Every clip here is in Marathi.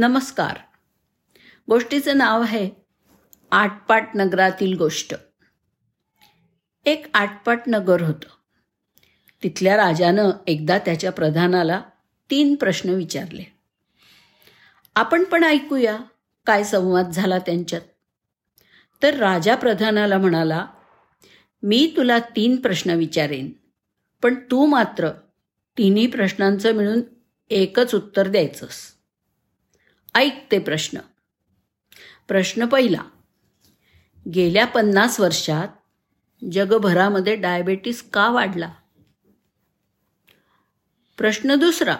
नमस्कार. गोष्टीचं नाव आहे आटपाट नगरातील गोष्ट. एक आटपाट नगर होतं. तिथल्या राजानं एकदा त्याच्या प्रधानाला तीन प्रश्न विचारले. आपण पण ऐकूया काय संवाद झाला त्यांच्यात. तर राजा प्रधानाला म्हणाला मी तुला तीन प्रश्न विचारेन पण तू मात्र तिन्ही प्रश्नांचं मिळून एकच उत्तर द्यायचंस. ऐक ते प्रश्न. प्रश्न पहिला. गेल्या पन्नास वर्षात जगभरामध्ये डायबेटीस का वाढला? प्रश्न दुसरा.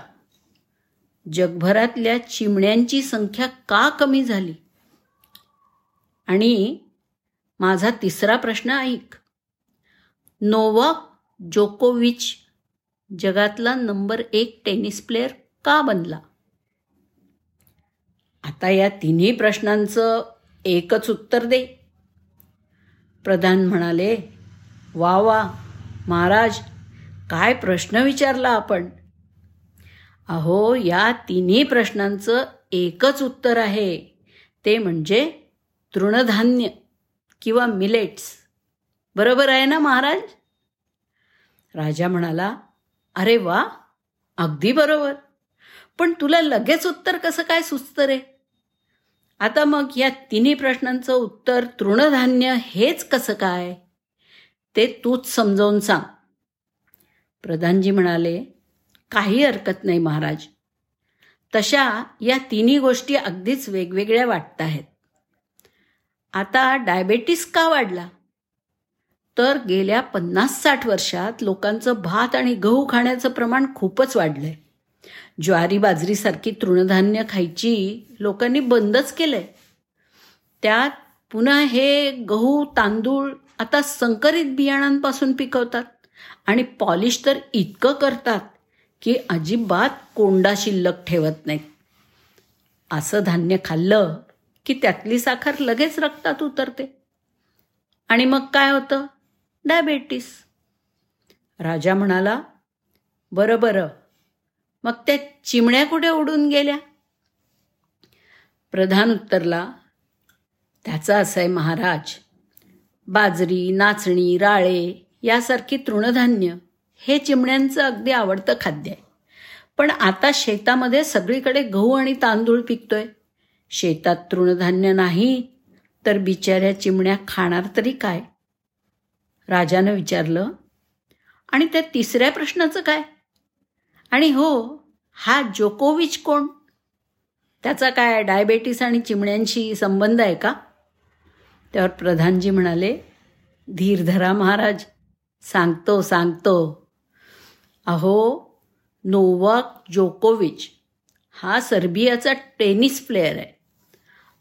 जगभरातल्या चिमण्यांची संख्या का कमी झाली? आणि माझा तिसरा प्रश्न ऐक. नोवाक जोकोविच जगातला नंबर एक टेनिस प्लेअर का बनला? आता या तिन्ही प्रश्नांचं एकच उत्तर दे. प्रधान म्हणाले वा वा महाराज काय प्रश्न विचारला आपण? अहो या तिन्ही प्रश्नांचं एकच उत्तर आहे. ते म्हणजे तृणधान्य किंवा मिलेट्स. बरोबर आहे ना महाराज? राजा म्हणाला अरे वा अगदी बरोबर. पण तुला लगेच उत्तर कसं काय सुचतं रे? आता मग या तिन्ही प्रश्नांचं उत्तर तृणधान्य हेच कसं काय? ते तूच समजावून सांग. प्रधानजी म्हणाले काही हरकत नाही महाराज. तशा या तिन्ही गोष्टी अगदीच वेगवेगळ्या वाटत आहेत. आता डायबेटीस का वाढला? तर गेल्या पन्नास साठ वर्षात लोकांचं भात आणि गहू खाण्याचं प्रमाण खूपच वाढलंय. ज्वारी बाजरीसारखी तृणधान्य खायची लोकांनी बंदच केलंय. त्यात पुन्हा हे गहू तांदूळ आता संकरित बियाणांपासून पिकवतात. आणि पॉलिश तर इतकं करतात की अजिबात कोंडा शिल्लक ठेवत नाहीत. असं धान्य खाल्लं की त्यातली साखर लगेच रक्तात उतरते. आणि मग काय होतं? डायबेटीस. राजा म्हणाला बरं बरं. मग त्या चिमण्या कुठे उडून गेल्या? प्रधान उत्तरला त्याचं असं आहे महाराज बाजरी नाचणी राळे यासारखी तृणधान्य हे चिमण्यांचं अगदी आवडतं खाद्य आहे. पण आता शेतामध्ये सगळीकडे गहू आणि तांदूळ पिकतोय. शेतात तृणधान्य नाही तर बिचाऱ्या चिमण्या खाणार तरी काय? राजानं विचारलं आणि त्या तिसऱ्या प्रश्नाचं काय? आणि हो हा जोकोविच कोण? त्याचा काय डायबेटीस आणि चिमण्यांशी संबंध आहे का? त्यावर प्रधानजी म्हणाले धीरधरा महाराज सांगतो सांगतो. अहो नोवाक जोकोविच हा सर्बियाचा टेनिस प्लेयर आहे.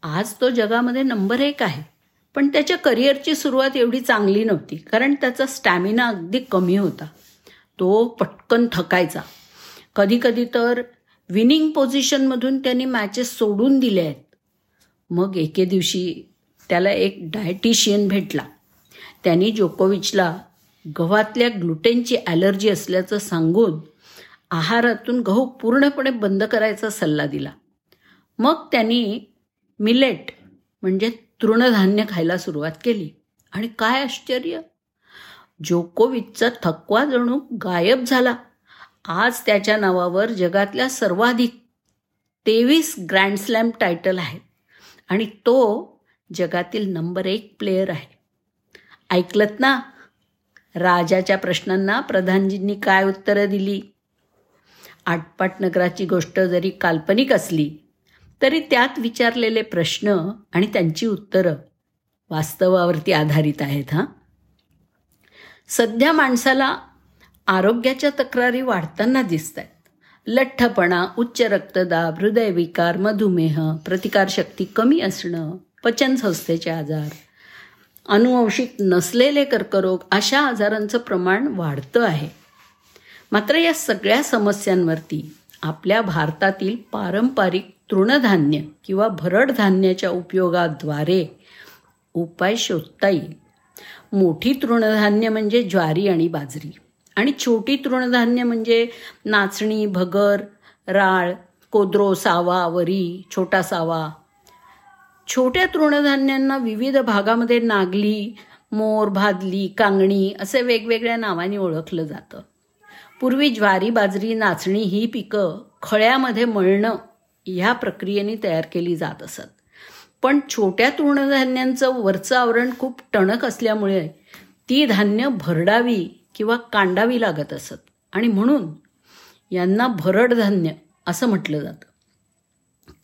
आज तो जगामध्ये नंबर एक आहे. पण त्याच्या करिअरची सुरुवात एवढी चांगली नव्हती कारण त्याचा स्टॅमिना अगदी कमी होता. तो पटकन थकायचा. कधीकधी तर विनिंग पोझिशनमधून त्यांनी मॅचेस सोडून दिले आहेत. मग एके दिवशी त्याला एक डायटिशियन भेटला. त्यांनी जोकोविचला गव्हातल्या ग्लुटेनची ॲलर्जी असल्याचं सांगून आहारातून गहू पूर्णपणे बंद करायचा सल्ला दिला. मग त्यांनी मिलेट म्हणजे तृणधान्य खायला सुरुवात केली. आणि काय आश्चर्य? जोकोविचचा थकवा जणू गायब झाला. आज त्याच्या नावावर जगातल्या सर्वाधिक तेवीस ग्रँडस्लॅम टायटल आहेत आणि तो जगातील नंबर एक प्लेयर आहे. ऐकलत ना? राजाच्या प्रश्नांना प्रधानजींनी काय उत्तरं दिली? आटपाट नगराची गोष्ट जरी काल्पनिक असली तरी त्यात विचारलेले प्रश्न आणि त्यांची उत्तरं वास्तवावरती आधारित आहेत हां. सध्या माणसाला आरोग्याच्या तक्रारी वाढताना दिसत आहेत लठ्ठपणा उच्च रक्तदाब हृदयविकार मधुमेह प्रतिकारशक्ती कमी असणं पचनसंस्थेचे आजार अनुवंशिक नसलेले कर्करोग अशा आजारांचं प्रमाण वाढतं आहे. मात्र या सगळ्या समस्यांवरती आपल्या भारतातील पारंपरिक तृणधान्य किंवा भरड धान्याच्या उपयोगाद्वारे उपाय शोधता येईल. मोठी तृणधान्य म्हणजे ज्वारी आणि बाजरी. आणि छोटी तृणधान्य म्हणजे नाचणी भगर राळ कोद्रो सावा वरी छोटा सावा. छोट्या तृणधान्यांना विविध भागामध्ये नागली मोर भादली कांगणी असे वेगवेगळ्या नावाने ओळखलं जातं. पूर्वी ज्वारी बाजरी नाचणी ही पिकं खळ्यामध्ये मळणं ह्या प्रक्रियेने तयार केली जात असत. पण छोट्या तृणधान्यांचं वरचं आवरण खूप टणक असल्यामुळे ती धान्य भरडावी किंवा कांडावी लागत असत. आणि म्हणून यांना भरड धान्य असं म्हटलं जातं.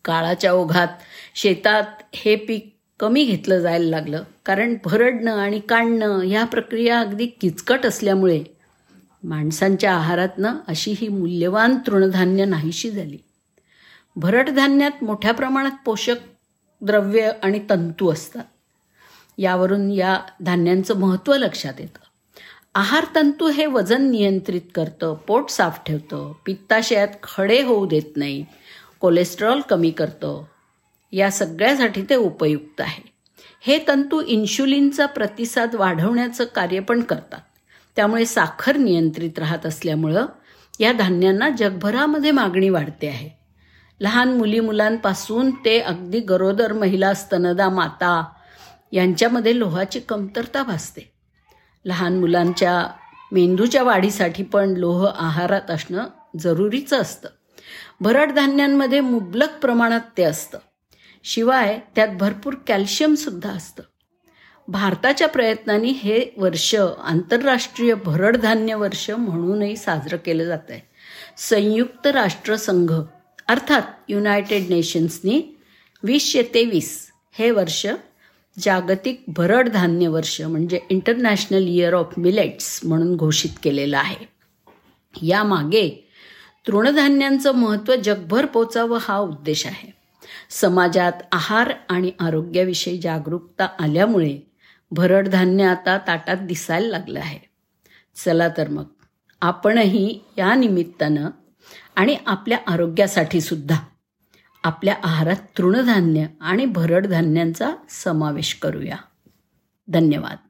काळाच्या ओघात शेतात हे पीक कमी घेतलं जायला लागलं. कारण भरडणं आणि काढणं ह्या प्रक्रिया अगदी किचकट असल्यामुळे माणसांच्या आहारातनं अशी ही मूल्यवान तृणधान्य नाहीशी झाली. भरडधान्यात मोठ्या प्रमाणात पोषक द्रव्य आणि तंतू असतात. यावरून या धान्यांचं महत्त्व लक्षात येतं. आहार तंतू हे वजन नियंत्रित करतं पोट साफ ठेवतं पित्ताशयात खडे होऊ देत नाही कोलेस्ट्रॉल कमी करतं. या सगळ्यासाठी ते उपयुक्त आहे. हे तंतू इन्शुलिनचा प्रतिसाद वाढवण्याचं कार्य पण करतात. त्यामुळे साखर नियंत्रित राहत असल्यामुळं या धान्यांना जगभरामध्ये मागणी वाढते आहे. लहान मुली मुलांपासून ते अगदी गरोदर महिला स्तनदा माता यांच्यामध्ये लोहाची कमतरता भासते. लहान मुलांच्या मेंदूच्या वाढीसाठी पण लोह आहारात असणं जरुरीचं असतं. भरड धान्यांमध्ये मुबलक प्रमाणात ते असतं. शिवाय त्यात भरपूर कॅल्शियमसुद्धा असतं. भारताच्या प्रयत्नांनी हे वर्ष आंतरराष्ट्रीय भरडधान्य वर्ष म्हणूनही साजरं केलं जात आहे संयुक्त राष्ट्रसंघ अर्थात युनायटेड नेशन्सनी वीसशे तेवीस हे वर्ष जागतिक भरड धान्य वर्ष म्हणजे इंटरनॅशनल इयर ऑफ मिलेट्स म्हणून घोषित केलेलं आहे. यामागे तृणधान्यांचं महत्त्व जगभर पोचावं हा उद्देश आहे. समाजात आहार आणि आरोग्याविषयी जागरूकता आल्यामुळे भरड धान्य आता ताटात दिसायला लागलं आहे. चला तर मग आपणही या निमित्तानं आणि आपल्या आरोग्यासाठी सुद्धा आपल्या आहारात तृणधान्य आणि भरड धान्यांचा समावेश करूया. धन्यवाद.